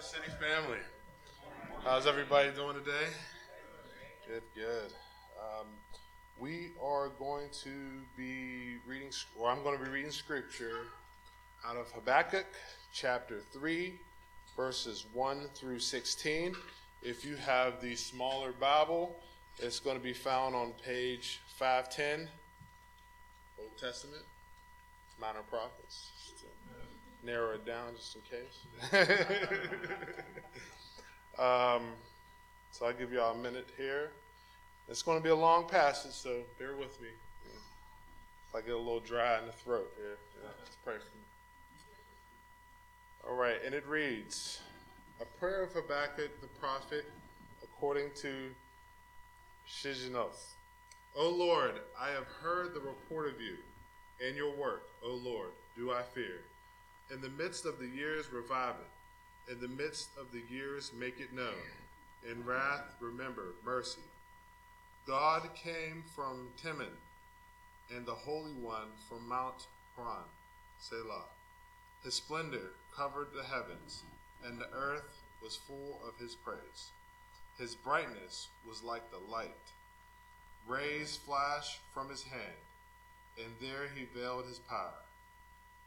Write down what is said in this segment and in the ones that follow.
River City family. How's everybody doing today? Good, good. Um, we are going to be reading, or I'm going to be reading scripture out of Habakkuk chapter 3, verses 1 through 16. If you have the smaller Bible, it's going to be found on page 510, Old Testament, Minor Prophets narrow it down just in case. um, so I'll give y'all a minute here. It's going to be a long passage, so bear with me. If I get a little dry in the throat here, yeah, let's pray. All right, and it reads A prayer of Habakkuk the prophet according to Shigionoth. O Lord, I have heard the report of you and your work, O Lord, do I fear. In the midst of the years, revive it. In the midst of the years, make it known. In wrath, remember mercy. God came from Teman, and the Holy One from Mount Paran, Selah. His splendor covered the heavens, and the earth was full of his praise. His brightness was like the light. Rays flashed from his hand, and there he veiled his power.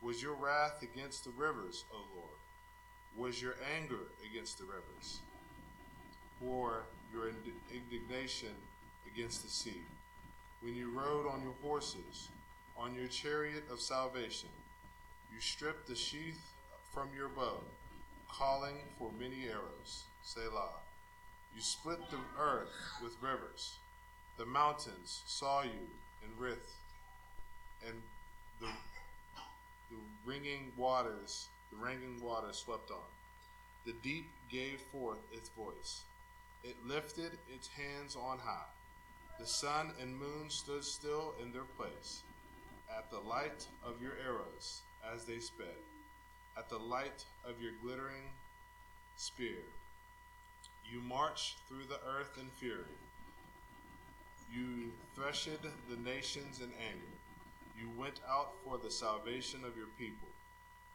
Was your wrath against the rivers, O Lord? Was your anger against the rivers? Or your indignation against the sea? When you rode on your horses, on your chariot of salvation, you stripped the sheath from your bow, calling for many arrows. Selah. You split the earth with rivers. The mountains saw you and wrath, and the the ringing waters, the ringing waters swept on. The deep gave forth its voice. It lifted its hands on high. The sun and moon stood still in their place. At the light of your arrows as they sped, at the light of your glittering spear, you marched through the earth in fury. You threshed the nations in anger. You went out for the salvation of your people,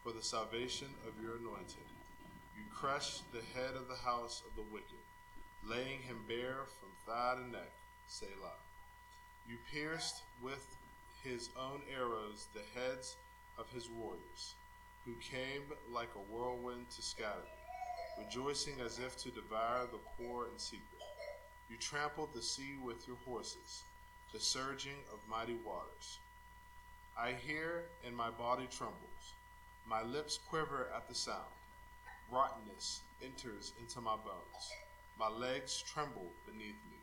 for the salvation of your anointed. You crushed the head of the house of the wicked, laying him bare from thigh to neck, Selah. You pierced with his own arrows the heads of his warriors, who came like a whirlwind to scatter them, rejoicing as if to devour the poor in secret. You trampled the sea with your horses, the surging of mighty waters. I hear, and my body trembles. My lips quiver at the sound. Rottenness enters into my bones. My legs tremble beneath me.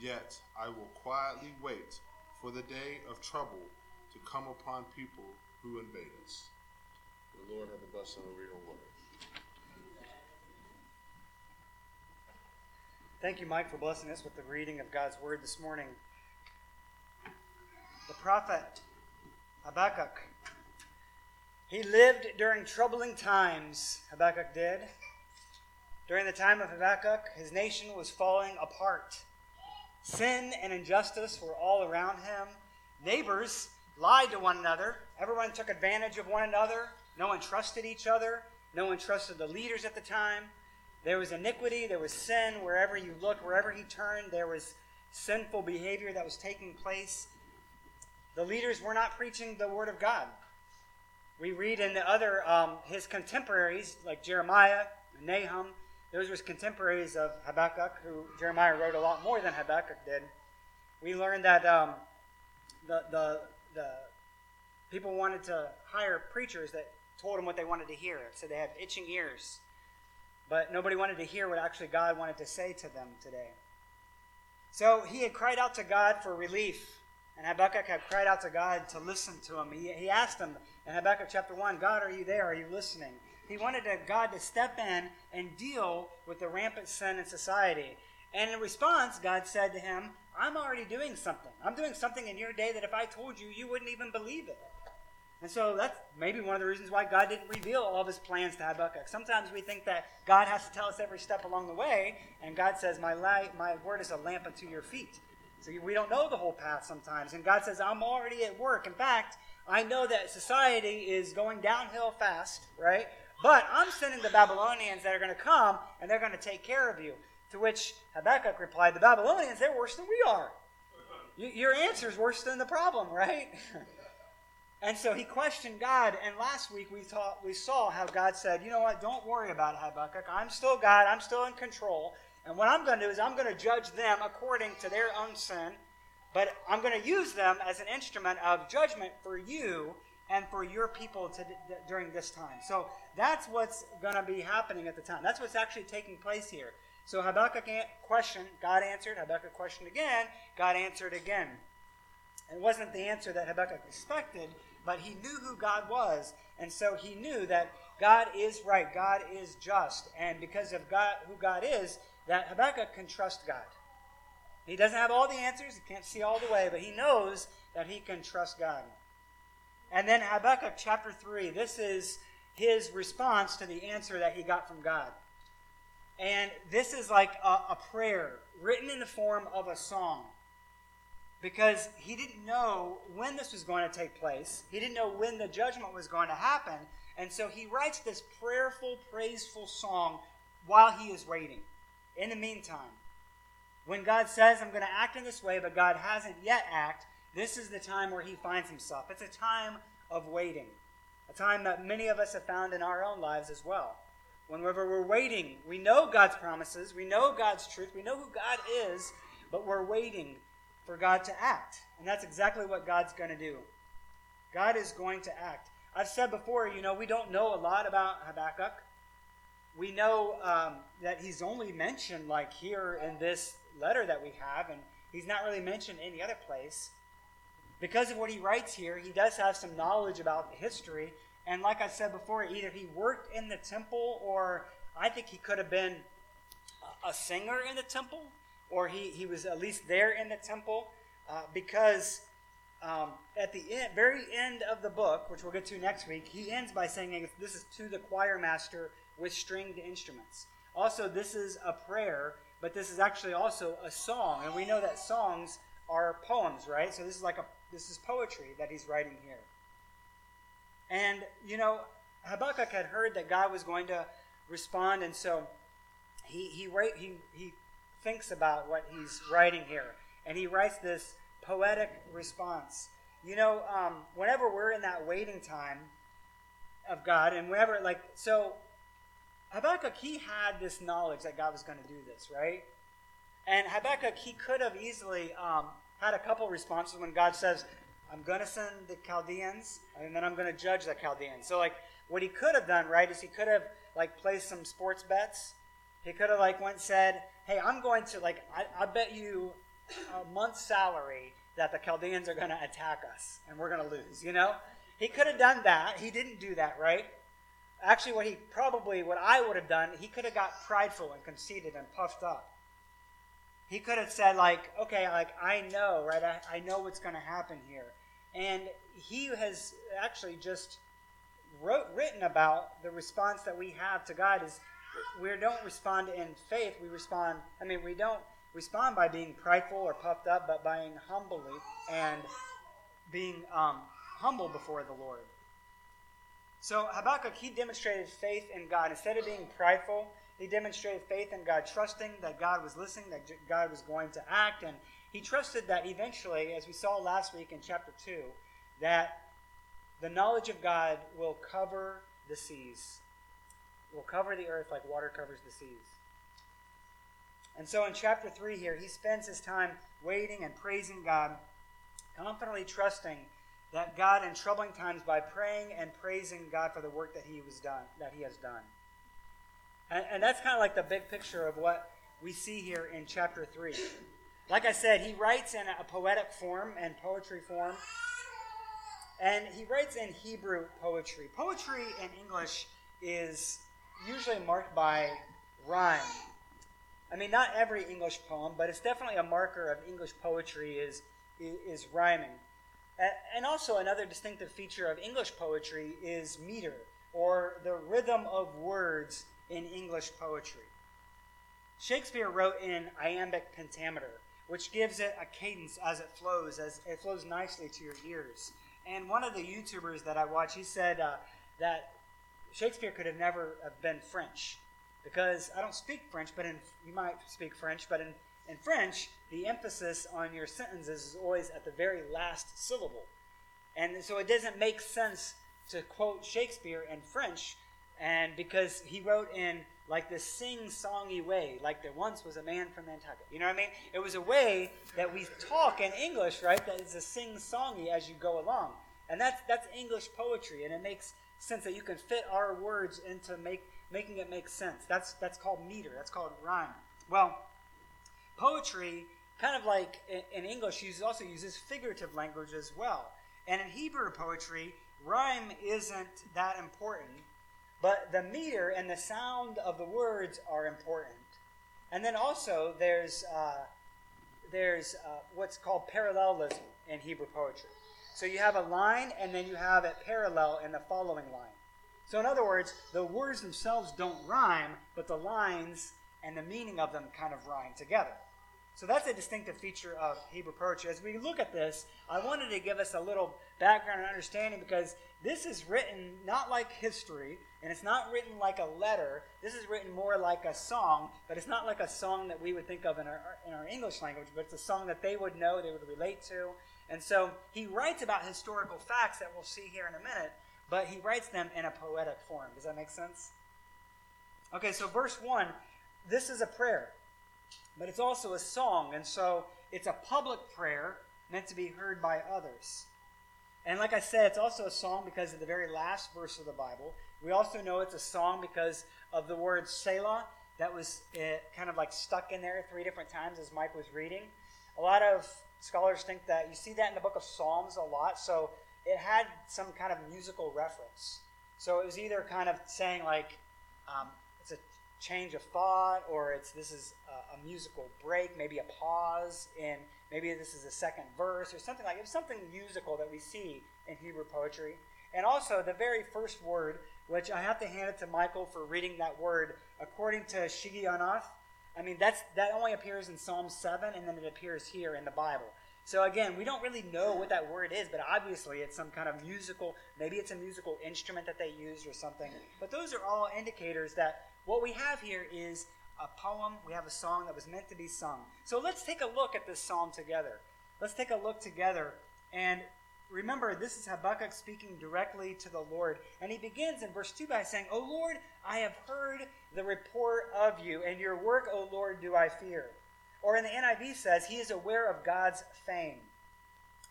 Yet I will quietly wait for the day of trouble to come upon people who invade us. The Lord have the blessing over your word. Thank you, Mike, for blessing us with the reading of God's word this morning. The prophet Habakkuk. He lived during troubling times, Habakkuk did. During the time of Habakkuk, his nation was falling apart. Sin and injustice were all around him. Neighbors lied to one another. Everyone took advantage of one another. No one trusted each other. No one trusted the leaders at the time. There was iniquity, there was sin wherever you looked, wherever he turned, there was sinful behavior that was taking place. The leaders were not preaching the word of God. We read in the other, um, his contemporaries, like Jeremiah, Nahum, those were contemporaries of Habakkuk, who Jeremiah wrote a lot more than Habakkuk did. We learned that um, the, the, the people wanted to hire preachers that told them what they wanted to hear. So they had itching ears. But nobody wanted to hear what actually God wanted to say to them today. So he had cried out to God for relief and Habakkuk had cried out to God to listen to him. He, he asked him in Habakkuk chapter 1, God, are you there? Are you listening? He wanted God to step in and deal with the rampant sin in society. And in response, God said to him, I'm already doing something. I'm doing something in your day that if I told you, you wouldn't even believe it. And so that's maybe one of the reasons why God didn't reveal all of his plans to Habakkuk. Sometimes we think that God has to tell us every step along the way, and God says, My, light, my word is a lamp unto your feet. So we don't know the whole path sometimes. And God says, I'm already at work. In fact, I know that society is going downhill fast, right? But I'm sending the Babylonians that are going to come and they're going to take care of you. To which Habakkuk replied, The Babylonians, they're worse than we are. Your answer is worse than the problem, right? and so he questioned God. And last week we, thought, we saw how God said, You know what? Don't worry about it, Habakkuk. I'm still God. I'm still in control. And what I'm going to do is I'm going to judge them according to their own sin, but I'm going to use them as an instrument of judgment for you and for your people to, during this time. So that's what's going to be happening at the time. That's what's actually taking place here. So Habakkuk questioned, God answered. Habakkuk questioned again, God answered again. It wasn't the answer that Habakkuk expected, but he knew who God was, and so he knew that God is right, God is just, and because of God, who God is, that Habakkuk can trust God. He doesn't have all the answers, he can't see all the way, but he knows that he can trust God. And then Habakkuk chapter 3, this is his response to the answer that he got from God. And this is like a, a prayer written in the form of a song because he didn't know when this was going to take place. He didn't know when the judgment was going to happen. And so he writes this prayerful, praiseful song while he is waiting. In the meantime, when God says, I'm going to act in this way, but God hasn't yet acted, this is the time where he finds himself. It's a time of waiting, a time that many of us have found in our own lives as well. Whenever we're waiting, we know God's promises, we know God's truth, we know who God is, but we're waiting for God to act. And that's exactly what God's going to do. God is going to act. I've said before, you know, we don't know a lot about Habakkuk. We know um, that he's only mentioned like here in this letter that we have, and he's not really mentioned any other place. Because of what he writes here, he does have some knowledge about history. And like I said before, either he worked in the temple, or I think he could have been a singer in the temple or he, he was at least there in the temple uh, because um, at the end, very end of the book, which we'll get to next week, he ends by saying this is to the choir master with stringed instruments. Also, this is a prayer, but this is actually also a song, and we know that songs are poems, right? So this is like a this is poetry that he's writing here. And you know, Habakkuk had heard that God was going to respond, and so he he write, he he thinks about what he's writing here. And he writes this poetic response. You know, um, whenever we're in that waiting time of God, and whenever, like, so Habakkuk, he had this knowledge that God was going to do this, right? And Habakkuk, he could have easily um, had a couple responses when God says, I'm going to send the Chaldeans, and then I'm going to judge the Chaldeans. So, like, what he could have done, right, is he could have, like, placed some sports bets. He could have, like, went said, hey, I'm going to, like, I, I bet you a month's salary that the Chaldeans are going to attack us and we're going to lose, you know? He could have done that. He didn't do that, right? Actually, what he probably, what I would have done, he could have got prideful and conceited and puffed up. He could have said, like, okay, like, I know, right? I, I know what's going to happen here. And he has actually just wrote, written about the response that we have to God is we don't respond in faith. We respond, I mean, we don't respond by being prideful or puffed up, but by being humbly and being um, humble before the Lord. So Habakkuk, he demonstrated faith in God. Instead of being prideful, he demonstrated faith in God, trusting that God was listening, that God was going to act, and he trusted that eventually, as we saw last week in chapter 2, that the knowledge of God will cover the seas will cover the earth like water covers the seas. And so in chapter 3 here, he spends his time waiting and praising God, confidently trusting that God in troubling times by praying and praising God for the work that he was done, that he has done. And, and that's kind of like the big picture of what we see here in chapter 3. Like I said, he writes in a poetic form and poetry form. And he writes in Hebrew poetry. Poetry in English is usually marked by rhyme. I mean, not every English poem, but it's definitely a marker of English poetry is, is, is rhyming. And also, another distinctive feature of English poetry is meter, or the rhythm of words in English poetry. Shakespeare wrote in iambic pentameter, which gives it a cadence as it flows, as it flows nicely to your ears. And one of the YouTubers that I watch, he said uh, that Shakespeare could have never have been French because I don't speak French, but in, you might speak French, but in, in French, the emphasis on your sentences is always at the very last syllable. And so it doesn't make sense to quote Shakespeare in French, and because he wrote in like this sing-songy way, like there once was a man from Nantucket. You know what I mean? It was a way that we talk in English, right? That is a sing-songy as you go along, and that's that's English poetry, and it makes sense that you can fit our words into make making it make sense. That's that's called meter. That's called rhyme. Well, poetry, kind of like in English, uses also uses figurative language as well. And in Hebrew poetry, rhyme isn't that important, but the meter and the sound of the words are important. And then also there's uh, there's uh, what's called parallelism in Hebrew poetry. So you have a line, and then you have it parallel in the following line. So, in other words, the words themselves don't rhyme, but the lines and the meaning of them kind of rhyme together. So, that's a distinctive feature of Hebrew poetry. As we look at this, I wanted to give us a little background and understanding because this is written not like history, and it's not written like a letter. This is written more like a song, but it's not like a song that we would think of in our, in our English language, but it's a song that they would know, they would relate to. And so he writes about historical facts that we'll see here in a minute, but he writes them in a poetic form. Does that make sense? Okay, so verse 1 this is a prayer, but it's also a song, and so it's a public prayer meant to be heard by others. And like I said, it's also a song because of the very last verse of the Bible. We also know it's a song because of the word Selah that was uh, kind of like stuck in there three different times as Mike was reading. A lot of scholars think that you see that in the book of Psalms a lot. So it had some kind of musical reference. So it was either kind of saying like um, change of thought, or it's this is a, a, musical break, maybe a pause, and maybe this is a second verse or something like it something musical that we see in Hebrew poetry. And also the very first word, which I have to hand it to Michael for reading that word according to Shigionoth. I mean that's that only appears in Psalm seven, and then it appears here in the Bible. So again, we don't really know what that word is, but obviously it's some kind of musical, maybe it's a musical instrument that they used or something. But those are all indicators that what we have here is a poem, we have a song that was meant to be sung. So let's take a look at this psalm together. Let's take a look together and remember this is Habakkuk speaking directly to the Lord. And he begins in verse 2 by saying, O Lord, I have heard the report of you, and your work, O Lord, do I fear. Or in the NIV says, he is aware of God's fame.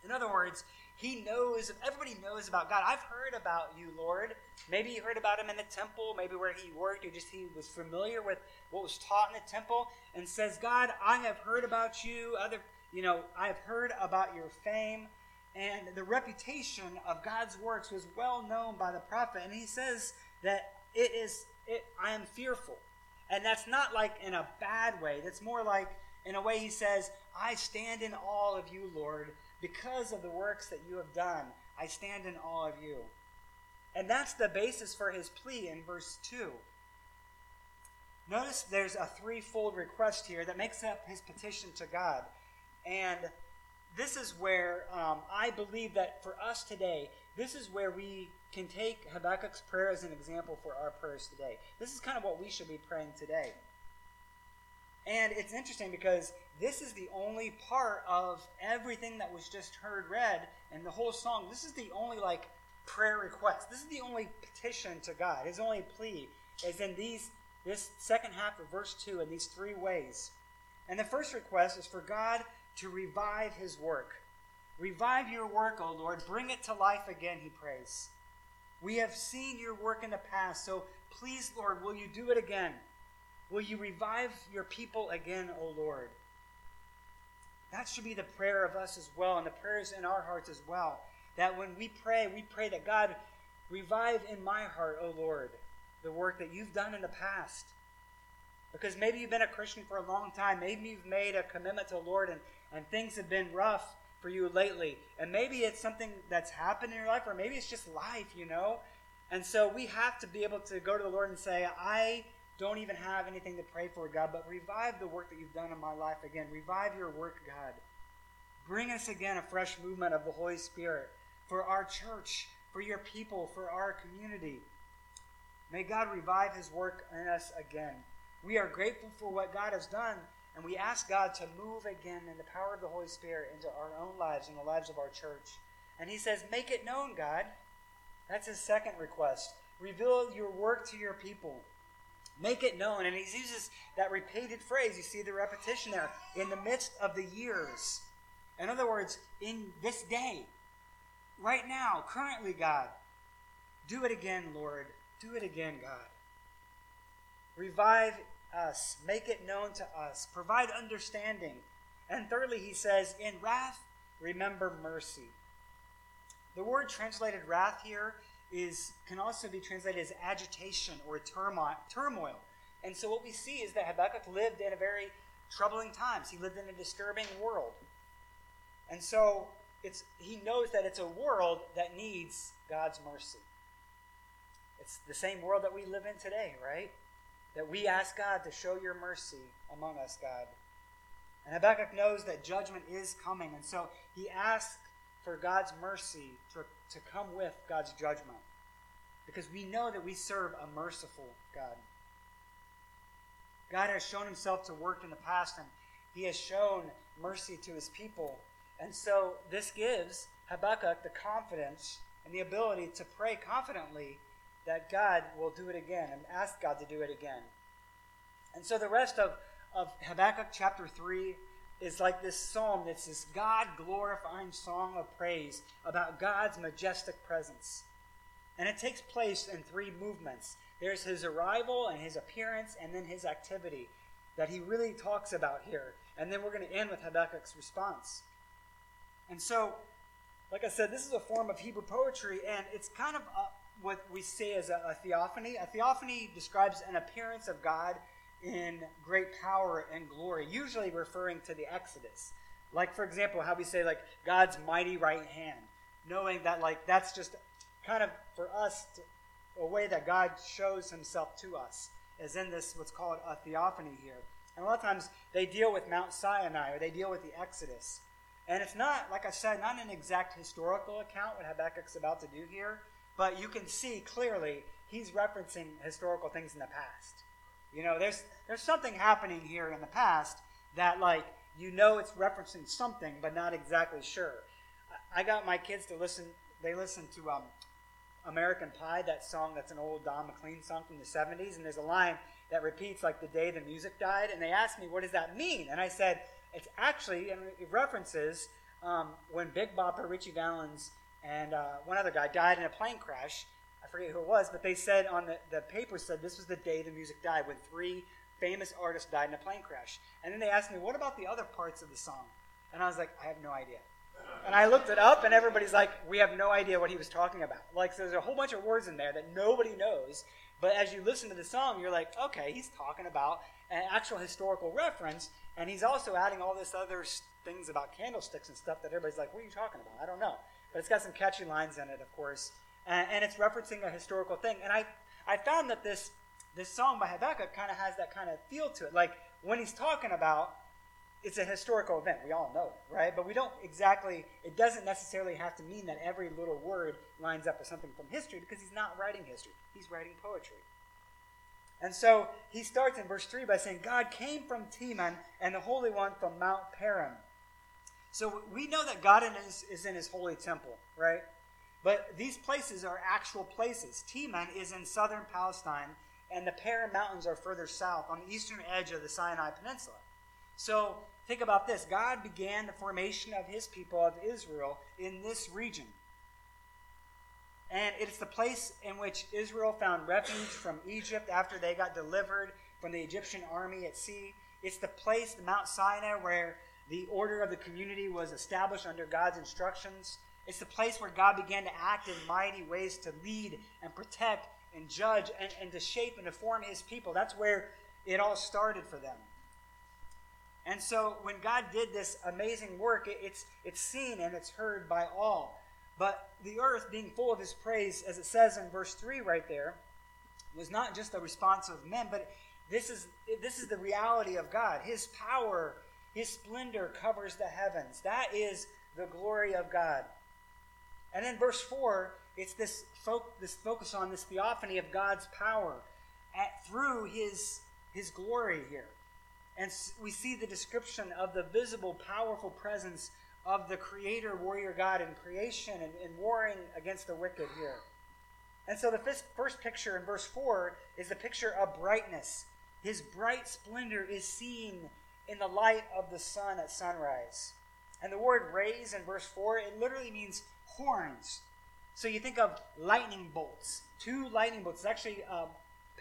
In other words, he knows, everybody knows about God. I've heard about you, Lord. Maybe you heard about him in the temple, maybe where he worked, or just he was familiar with what was taught in the temple, and says, God, I have heard about you. Other, you know, I have heard about your fame. And the reputation of God's works was well known by the prophet. And he says that it is, it, I am fearful. And that's not like in a bad way. That's more like in a way, he says, I stand in awe of you, Lord, because of the works that you have done. I stand in awe of you. And that's the basis for his plea in verse 2. Notice there's a threefold request here that makes up his petition to God. And this is where um, I believe that for us today, this is where we can take Habakkuk's prayer as an example for our prayers today. This is kind of what we should be praying today. And it's interesting because this is the only part of everything that was just heard read and the whole song. This is the only like prayer request. This is the only petition to God. His only plea is in these this second half of verse 2 in these three ways. And the first request is for God to revive his work. Revive your work, O Lord. Bring it to life again, he prays. We have seen your work in the past, so please, Lord, will you do it again? Will you revive your people again, O Lord? That should be the prayer of us as well, and the prayers in our hearts as well. That when we pray, we pray that God revive in my heart, O Lord. the work that you've done in the past. Because maybe you've been a Christian for a long time. Maybe you've made a commitment to the Lord and, and things have been rough for you lately. And maybe it's something that's happened in your life, or maybe it's just life, you know? And so we have to be able to go to the Lord and say, I don't even have anything to pray for, God, but revive the work that you've done in my life again. Revive your work, God. Bring us again a fresh movement of the Holy Spirit for our church, for your people, for our community. May God revive his work in us again. We are grateful for what God has done, and we ask God to move again in the power of the Holy Spirit into our own lives and the lives of our church. And he says, Make it known, God. That's his second request. Reveal your work to your people. Make it known. And he uses that repeated phrase. You see the repetition there. In the midst of the years. In other words, in this day, right now, currently, God. Do it again, Lord. Do it again, God. Revive us. Make it known to us. Provide understanding. And thirdly, he says, In wrath, remember mercy. The word translated wrath here is can also be translated as agitation or turmoil. And so what we see is that Habakkuk lived in a very troubling times. He lived in a disturbing world. And so it's he knows that it's a world that needs God's mercy. It's the same world that we live in today, right? That we ask God to show your mercy among us, God. And Habakkuk knows that judgment is coming, and so he asks for God's mercy to, to come with God's judgment. Because we know that we serve a merciful God. God has shown himself to work in the past, and he has shown mercy to his people. And so this gives Habakkuk the confidence and the ability to pray confidently that God will do it again and ask God to do it again. And so the rest of, of Habakkuk chapter 3 is like this psalm that's this God glorifying song of praise about God's majestic presence. And it takes place in three movements there's his arrival and his appearance, and then his activity that he really talks about here. And then we're going to end with Habakkuk's response. And so, like I said, this is a form of Hebrew poetry, and it's kind of a, what we say as a, a theophany. A theophany describes an appearance of God in great power and glory, usually referring to the Exodus. Like, for example, how we say, like, God's mighty right hand, knowing that, like, that's just kind of for us to, a way that God shows himself to us, is in this, what's called a theophany here. And a lot of times they deal with Mount Sinai or they deal with the Exodus. And it's not, like I said, not an exact historical account what Habakkuk's about to do here, but you can see clearly he's referencing historical things in the past. You know, there's there's something happening here in the past that like you know it's referencing something, but not exactly sure. I got my kids to listen. They listen to um, American Pie, that song that's an old Don McLean song from the '70s, and there's a line that repeats like the day the music died, and they asked me what does that mean, and I said it's actually and it references um, when Big Bopper, Ritchie Valens, and uh, one other guy died in a plane crash I forget who it was, but they said on the, the paper said this was the day the music died when three famous artists died in a plane crash. And then they asked me, what about the other parts of the song? And I was like, I have no idea. And I looked it up, and everybody's like, we have no idea what he was talking about. Like, so there's a whole bunch of words in there that nobody knows. But as you listen to the song, you're like, okay, he's talking about an actual historical reference, and he's also adding all this other things about candlesticks and stuff that everybody's like, what are you talking about? I don't know. But it's got some catchy lines in it, of course and, and it's referencing a historical thing. And I, I found that this, this song by Habakkuk kind of has that kind of feel to it. Like when he's talking about, it's a historical event. We all know it, right? But we don't exactly, it doesn't necessarily have to mean that every little word lines up with something from history because he's not writing history, he's writing poetry. And so he starts in verse 3 by saying, God came from Teman and the Holy One from Mount Paran. So we know that God is in his holy temple, right? But these places are actual places. Teman is in southern Palestine, and the Paran Mountains are further south on the eastern edge of the Sinai Peninsula. So think about this God began the formation of his people of Israel in this region. And it's the place in which Israel found refuge from Egypt after they got delivered from the Egyptian army at sea. It's the place, the Mount Sinai, where the order of the community was established under God's instructions. It's the place where God began to act in mighty ways to lead and protect and judge and, and to shape and to form his people. That's where it all started for them. And so when God did this amazing work, it, it's, it's seen and it's heard by all. But the earth, being full of his praise, as it says in verse 3 right there, was not just a response of men, but this is, this is the reality of God. His power, his splendor covers the heavens. That is the glory of God. And then verse 4, it's this, fo- this focus on this theophany of God's power at, through his, his glory here. And we see the description of the visible, powerful presence of the creator, warrior God in creation and, and warring against the wicked here. And so the first picture in verse 4 is the picture of brightness. His bright splendor is seen in the light of the sun at sunrise. And the word rays in verse 4, it literally means horns. So you think of lightning bolts. Two lightning bolts. It's actually a, um,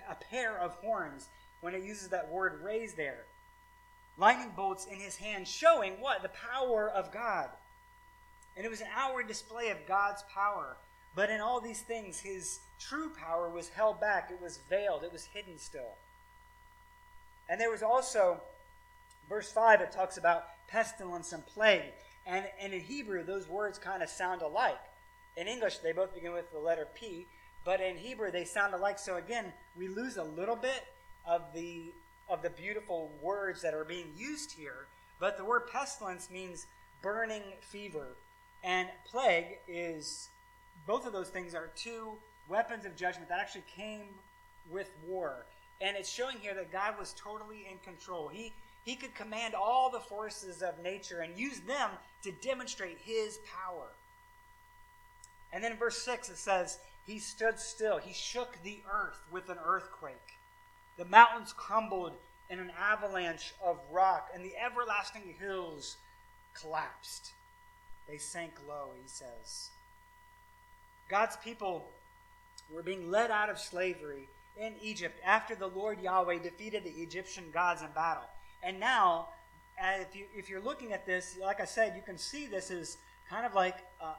a pair of horns when it uses that word rays there. Lightning bolts in his hand, showing what? The power of God. And it was an outward display of God's power. But in all these things, his true power was held back, it was veiled, it was hidden still. And there was also, verse 5, it talks about pestilence and plague. And, and in Hebrew, those words kind of sound alike. In English, they both begin with the letter P, but in Hebrew, they sound alike. So again, we lose a little bit of the, of the beautiful words that are being used here. But the word pestilence means burning fever, and plague is both of those things are two weapons of judgment that actually came with war. And it's showing here that God was totally in control. He, he could command all the forces of nature and use them to demonstrate his power. And then in verse 6, it says, He stood still. He shook the earth with an earthquake. The mountains crumbled in an avalanche of rock, and the everlasting hills collapsed. They sank low, he says. God's people were being led out of slavery in Egypt after the Lord Yahweh defeated the Egyptian gods in battle. And now, if, you, if you're looking at this, like I said, you can see this is kind of like uh, uh,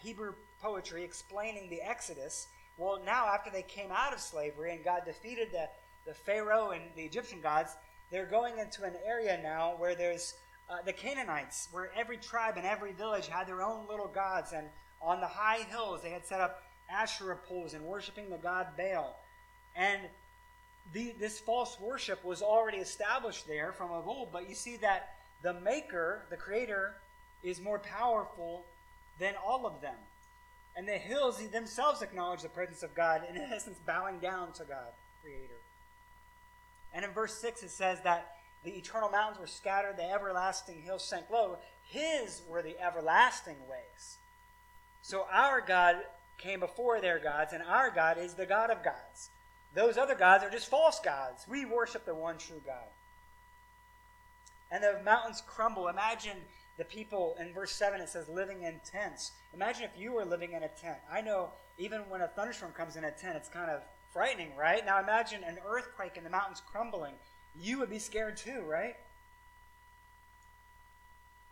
Hebrew poetry explaining the Exodus. Well, now after they came out of slavery and God defeated the, the Pharaoh and the Egyptian gods, they're going into an area now where there's uh, the Canaanites, where every tribe and every village had their own little gods. And on the high hills, they had set up Asherah poles and worshiping the god Baal. And the, this false worship was already established there from of old, but you see that the Maker, the Creator, is more powerful than all of them. And the hills themselves acknowledge the presence of God, in essence, bowing down to God, Creator. And in verse 6, it says that the eternal mountains were scattered, the everlasting hills sank low. His were the everlasting ways. So our God came before their gods, and our God is the God of gods. Those other gods are just false gods. We worship the one true God. And the mountains crumble. Imagine the people in verse 7, it says living in tents. Imagine if you were living in a tent. I know even when a thunderstorm comes in a tent, it's kind of frightening, right? Now imagine an earthquake and the mountains crumbling. You would be scared too, right?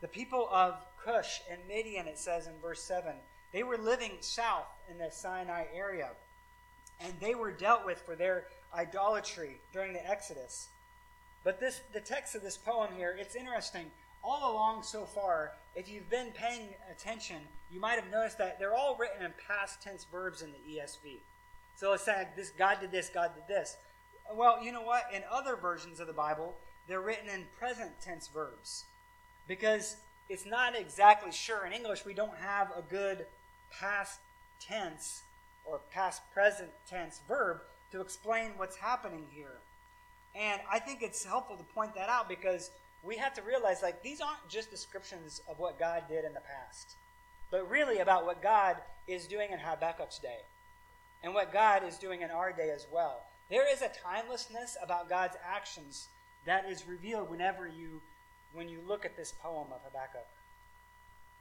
The people of Cush and Midian, it says in verse 7, they were living south in the Sinai area and they were dealt with for their idolatry during the Exodus. But this the text of this poem here, it's interesting. All along so far, if you've been paying attention, you might have noticed that they're all written in past tense verbs in the ESV. So it's like this God did this, God did this. Well, you know what? In other versions of the Bible, they're written in present tense verbs. Because it's not exactly sure. In English, we don't have a good past tense or past present tense verb to explain what's happening here. And I think it's helpful to point that out because we have to realize like these aren't just descriptions of what God did in the past, but really about what God is doing in Habakkuk's day and what God is doing in our day as well. There is a timelessness about God's actions that is revealed whenever you when you look at this poem of Habakkuk.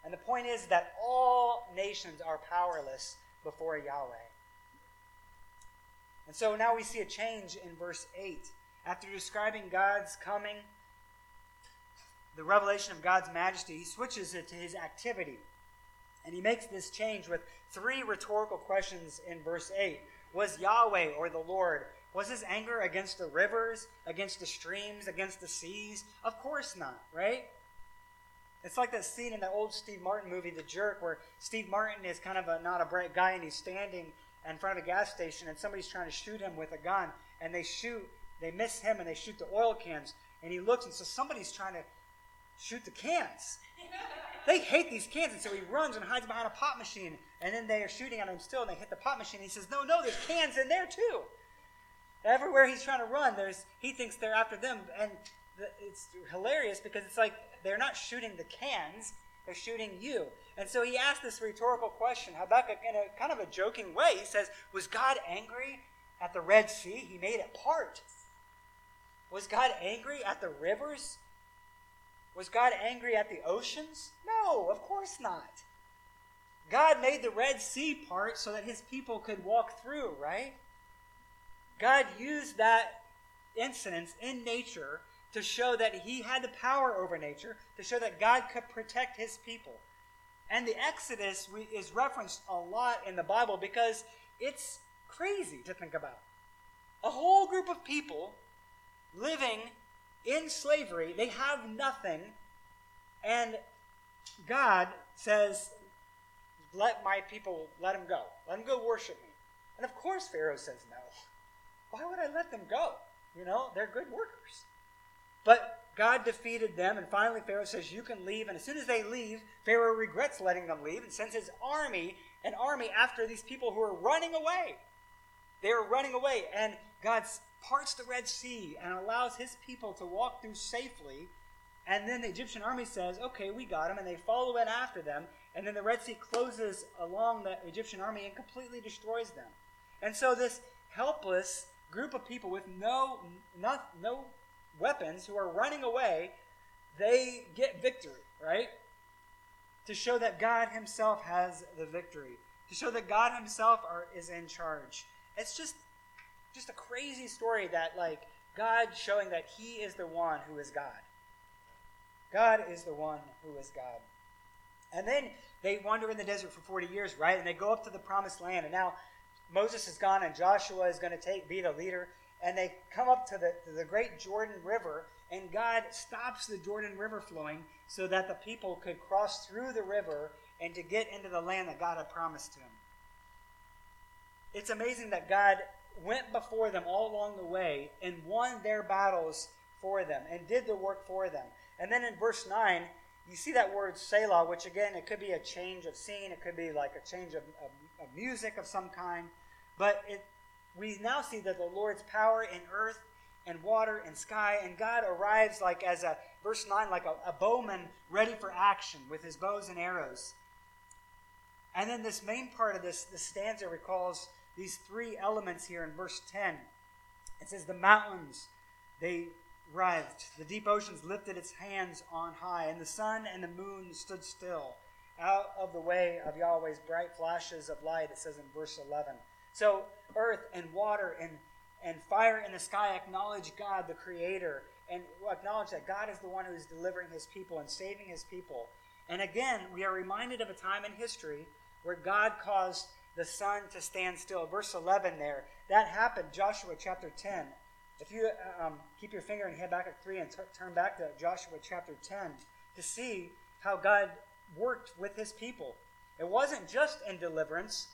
And the point is that all nations are powerless before Yahweh. And so now we see a change in verse 8. After describing God's coming, the revelation of God's majesty, he switches it to his activity. And he makes this change with three rhetorical questions in verse 8. was Yahweh or the Lord. Was his anger against the rivers, against the streams, against the seas? Of course not, right? It's like that scene in the old Steve Martin movie, The Jerk, where Steve Martin is kind of a, not a bright guy and he's standing in front of a gas station and somebody's trying to shoot him with a gun and they shoot, they miss him and they shoot the oil cans and he looks and says, somebody's trying to shoot the cans. they hate these cans and so he runs and hides behind a pop machine and then they are shooting at him still and they hit the pop machine. And he says, no, no, there's cans in there too. Everywhere he's trying to run, there's he thinks they're after them and it's hilarious because it's like they're not shooting the cans, they're shooting you. And so he asked this rhetorical question. Habakkuk, in a kind of a joking way, he says, Was God angry at the Red Sea? He made it part. Was God angry at the rivers? Was God angry at the oceans? No, of course not. God made the Red Sea part so that his people could walk through, right? God used that incident in nature to show that he had the power over nature, to show that God could protect his people. And the Exodus is referenced a lot in the Bible because it's crazy to think about. A whole group of people living in slavery, they have nothing, and God says, Let my people, let them go. Let them go worship me. And of course, Pharaoh says no. Why would I let them go? You know, they're good workers. But God defeated them, and finally Pharaoh says, You can leave. And as soon as they leave, Pharaoh regrets letting them leave and sends his army, an army after these people who are running away. They are running away, and God parts the Red Sea and allows his people to walk through safely. And then the Egyptian army says, Okay, we got them, and they follow in after them. And then the Red Sea closes along the Egyptian army and completely destroys them. And so this helpless group of people with no, not, no weapons who are running away, they get victory, right? To show that God Himself has the victory, to show that God Himself are, is in charge. It's just, just a crazy story that like God showing that He is the one who is God. God is the one who is God. And then they wander in the desert for 40 years, right? And they go up to the promised land. And now Moses is gone and Joshua is going to take be the leader and they come up to the, to the great Jordan River, and God stops the Jordan River flowing so that the people could cross through the river and to get into the land that God had promised to them. It's amazing that God went before them all along the way and won their battles for them and did the work for them. And then in verse 9, you see that word Selah, which again, it could be a change of scene, it could be like a change of, of, of music of some kind, but it, we now see that the Lord's power in earth and water and sky, and God arrives like as a verse 9, like a, a bowman ready for action with his bows and arrows. And then this main part of this, this stanza recalls these three elements here in verse 10. It says, The mountains, they writhed. The deep oceans lifted its hands on high, and the sun and the moon stood still out of the way of Yahweh's bright flashes of light, it says in verse 11. So earth and water and, and fire in the sky acknowledge God, the Creator, and acknowledge that God is the one who is delivering his people and saving his people. And again, we are reminded of a time in history where God caused the sun to stand still. Verse 11 there, that happened, Joshua chapter 10. If you um, keep your finger and head back at 3 and t- turn back to Joshua chapter 10 to see how God worked with his people. It wasn't just in deliverance,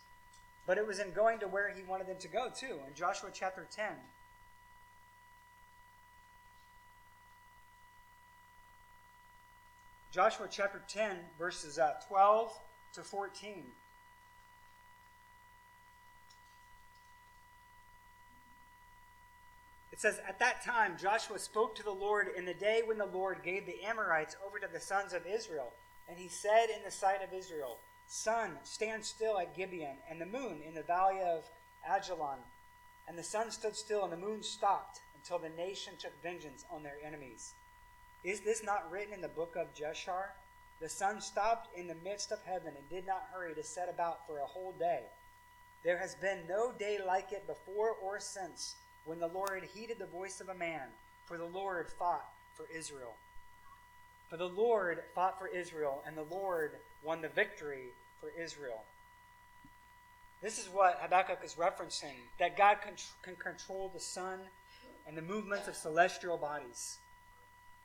but it was in going to where he wanted them to go, too, in Joshua chapter 10. Joshua chapter 10, verses uh, 12 to 14. It says, At that time Joshua spoke to the Lord in the day when the Lord gave the Amorites over to the sons of Israel. And he said in the sight of Israel, Sun, stand still at Gibeon, and the moon in the valley of Ajalon. And the sun stood still, and the moon stopped until the nation took vengeance on their enemies. Is this not written in the book of Jashar? The sun stopped in the midst of heaven and did not hurry to set about for a whole day. There has been no day like it before or since when the Lord heeded the voice of a man, for the Lord fought for Israel. For the Lord fought for Israel, and the Lord won the victory for Israel. This is what Habakkuk is referencing that God can, can control the sun and the movements of celestial bodies.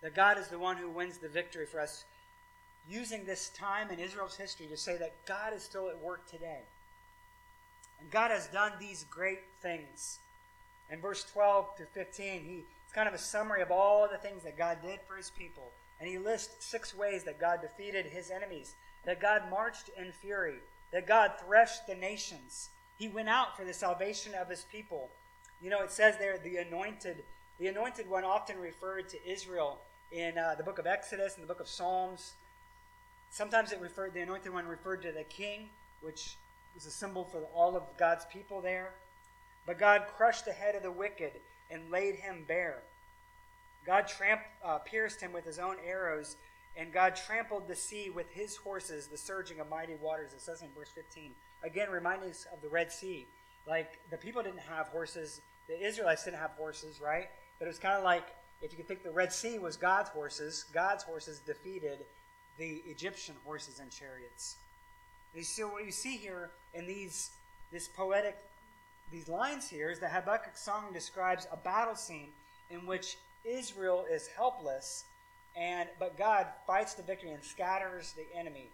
That God is the one who wins the victory for us, using this time in Israel's history to say that God is still at work today. And God has done these great things. In verse 12 to 15, he, it's kind of a summary of all the things that God did for his people. And he lists six ways that God defeated his enemies, that God marched in fury, that God threshed the nations. He went out for the salvation of his people. You know, it says there, the anointed, the anointed one often referred to Israel in uh, the book of Exodus and the book of Psalms. Sometimes it referred, the anointed one referred to the king, which was a symbol for all of God's people there. But God crushed the head of the wicked and laid him bare. God tramp, uh, pierced him with his own arrows, and God trampled the sea with his horses, the surging of mighty waters. It says in verse 15. Again, reminding us of the Red Sea. Like, the people didn't have horses, the Israelites didn't have horses, right? But it was kind of like if you could think the Red Sea was God's horses, God's horses defeated the Egyptian horses and chariots. And so what you see here in these this poetic these lines here is that Habakkuk's song describes a battle scene in which Israel is helpless, and but God fights the victory and scatters the enemy.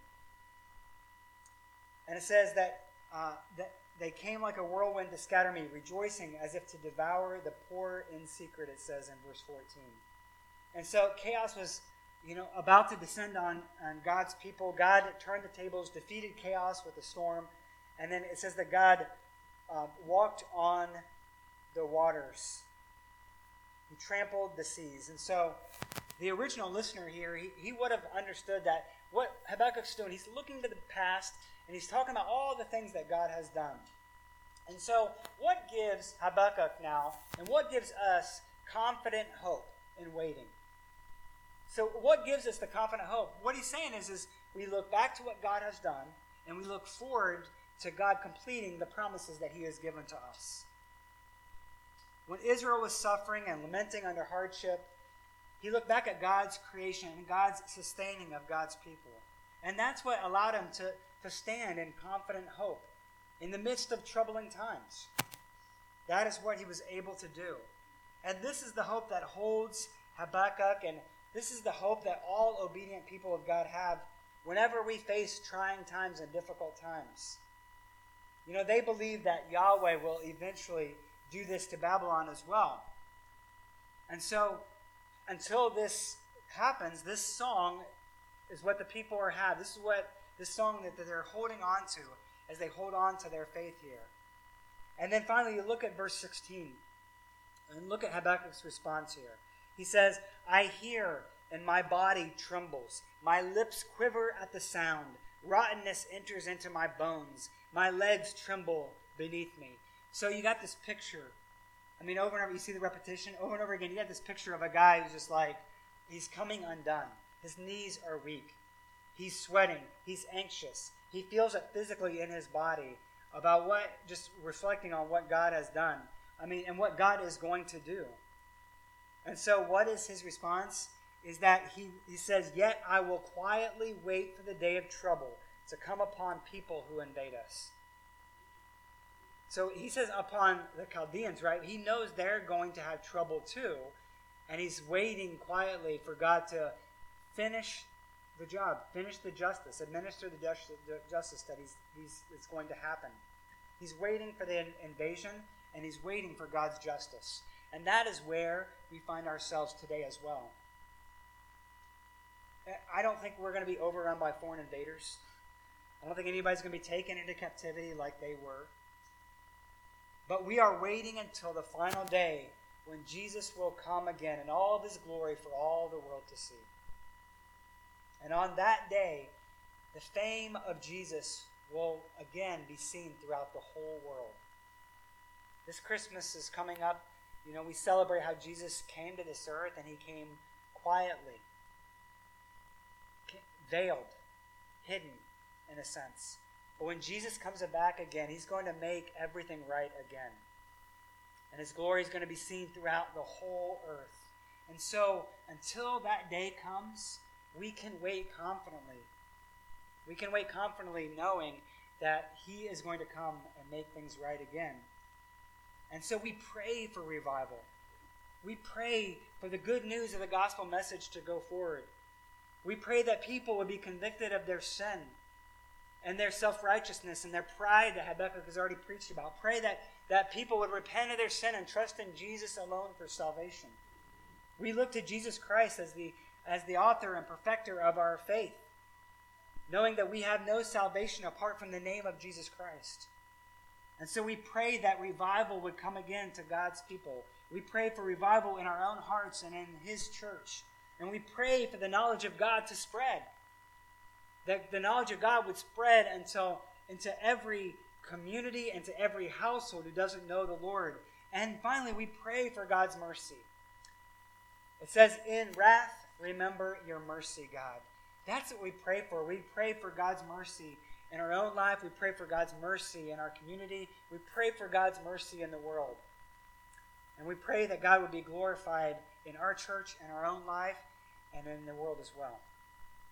And it says that uh, that they came like a whirlwind to scatter me, rejoicing as if to devour the poor in secret, it says in verse 14. And so chaos was, you know, about to descend on, on God's people. God turned the tables, defeated chaos with a storm. And then it says that God um, walked on the waters. He trampled the seas. And so the original listener here, he, he would have understood that what Habakkuk's doing, he's looking to the past and he's talking about all the things that God has done. And so, what gives Habakkuk now, and what gives us confident hope in waiting? So, what gives us the confident hope? What he's saying is, is we look back to what God has done, and we look forward to God completing the promises that he has given to us. When Israel was suffering and lamenting under hardship, he looked back at God's creation and God's sustaining of God's people. And that's what allowed him to, to stand in confident hope in the midst of troubling times. That is what he was able to do. And this is the hope that holds Habakkuk, and this is the hope that all obedient people of God have whenever we face trying times and difficult times. You know, they believe that Yahweh will eventually do this to Babylon as well. And so, until this happens, this song is what the people are have. This is what this song that they're holding on to as they hold on to their faith here. And then finally, you look at verse 16 and look at Habakkuk's response here. He says, I hear and my body trembles. My lips quiver at the sound. Rottenness enters into my bones. My legs tremble beneath me. So you got this picture. I mean, over and over, you see the repetition over and over again. You got this picture of a guy who's just like, he's coming undone. His knees are weak. He's sweating. He's anxious. He feels it physically in his body about what, just reflecting on what God has done. I mean, and what God is going to do. And so, what is his response? Is that he, he says, Yet I will quietly wait for the day of trouble to come upon people who invade us. So he says, upon the Chaldeans, right? He knows they're going to have trouble too. And he's waiting quietly for God to finish the job, finish the justice, administer the justice that he's, he's, going to happen. He's waiting for the invasion, and he's waiting for God's justice. And that is where we find ourselves today as well. Eh, I don't think we're going to be overrun by foreign invaders. I don't think anybody's going to be taken into captivity like they were. But we are waiting until the final day when Jesus will come again in all of his glory for all the world to see. And on that day, the fame of Jesus will again be seen throughout the whole world. This Christmas is coming up. You know, we celebrate how Jesus came to this earth and he came quietly, veiled, hidden in a sense. But when Jesus comes back again, he's going to make everything right again. And his glory is going to be seen throughout the whole earth. And so, until that day comes, we can wait confidently. We can wait confidently knowing that He is going to come and make things right again. And so we pray for revival. We pray for the good news of the gospel message to go forward. We pray that people would be convicted of their sin and their self righteousness and their pride that Habakkuk has already preached about. Pray that, that people would repent of their sin and trust in Jesus alone for salvation. We look to Jesus Christ as the, as the author and perfecter of our faith, knowing that we have no salvation apart from the name of Jesus Christ. And so we pray that revival would come again to God's people. We pray for revival in our own hearts and in His church. And we pray for the knowledge of God to spread. That the knowledge of God would spread until into every community and to every household who doesn't know the Lord. And finally, we pray for God's mercy. It says, In wrath, remember your mercy, God. That's what we pray for. We pray for God's mercy in our own life. We pray for God's mercy in our community. We pray for God's mercy in the world. And we pray that God would be glorified in our church and our own life and in the world as well.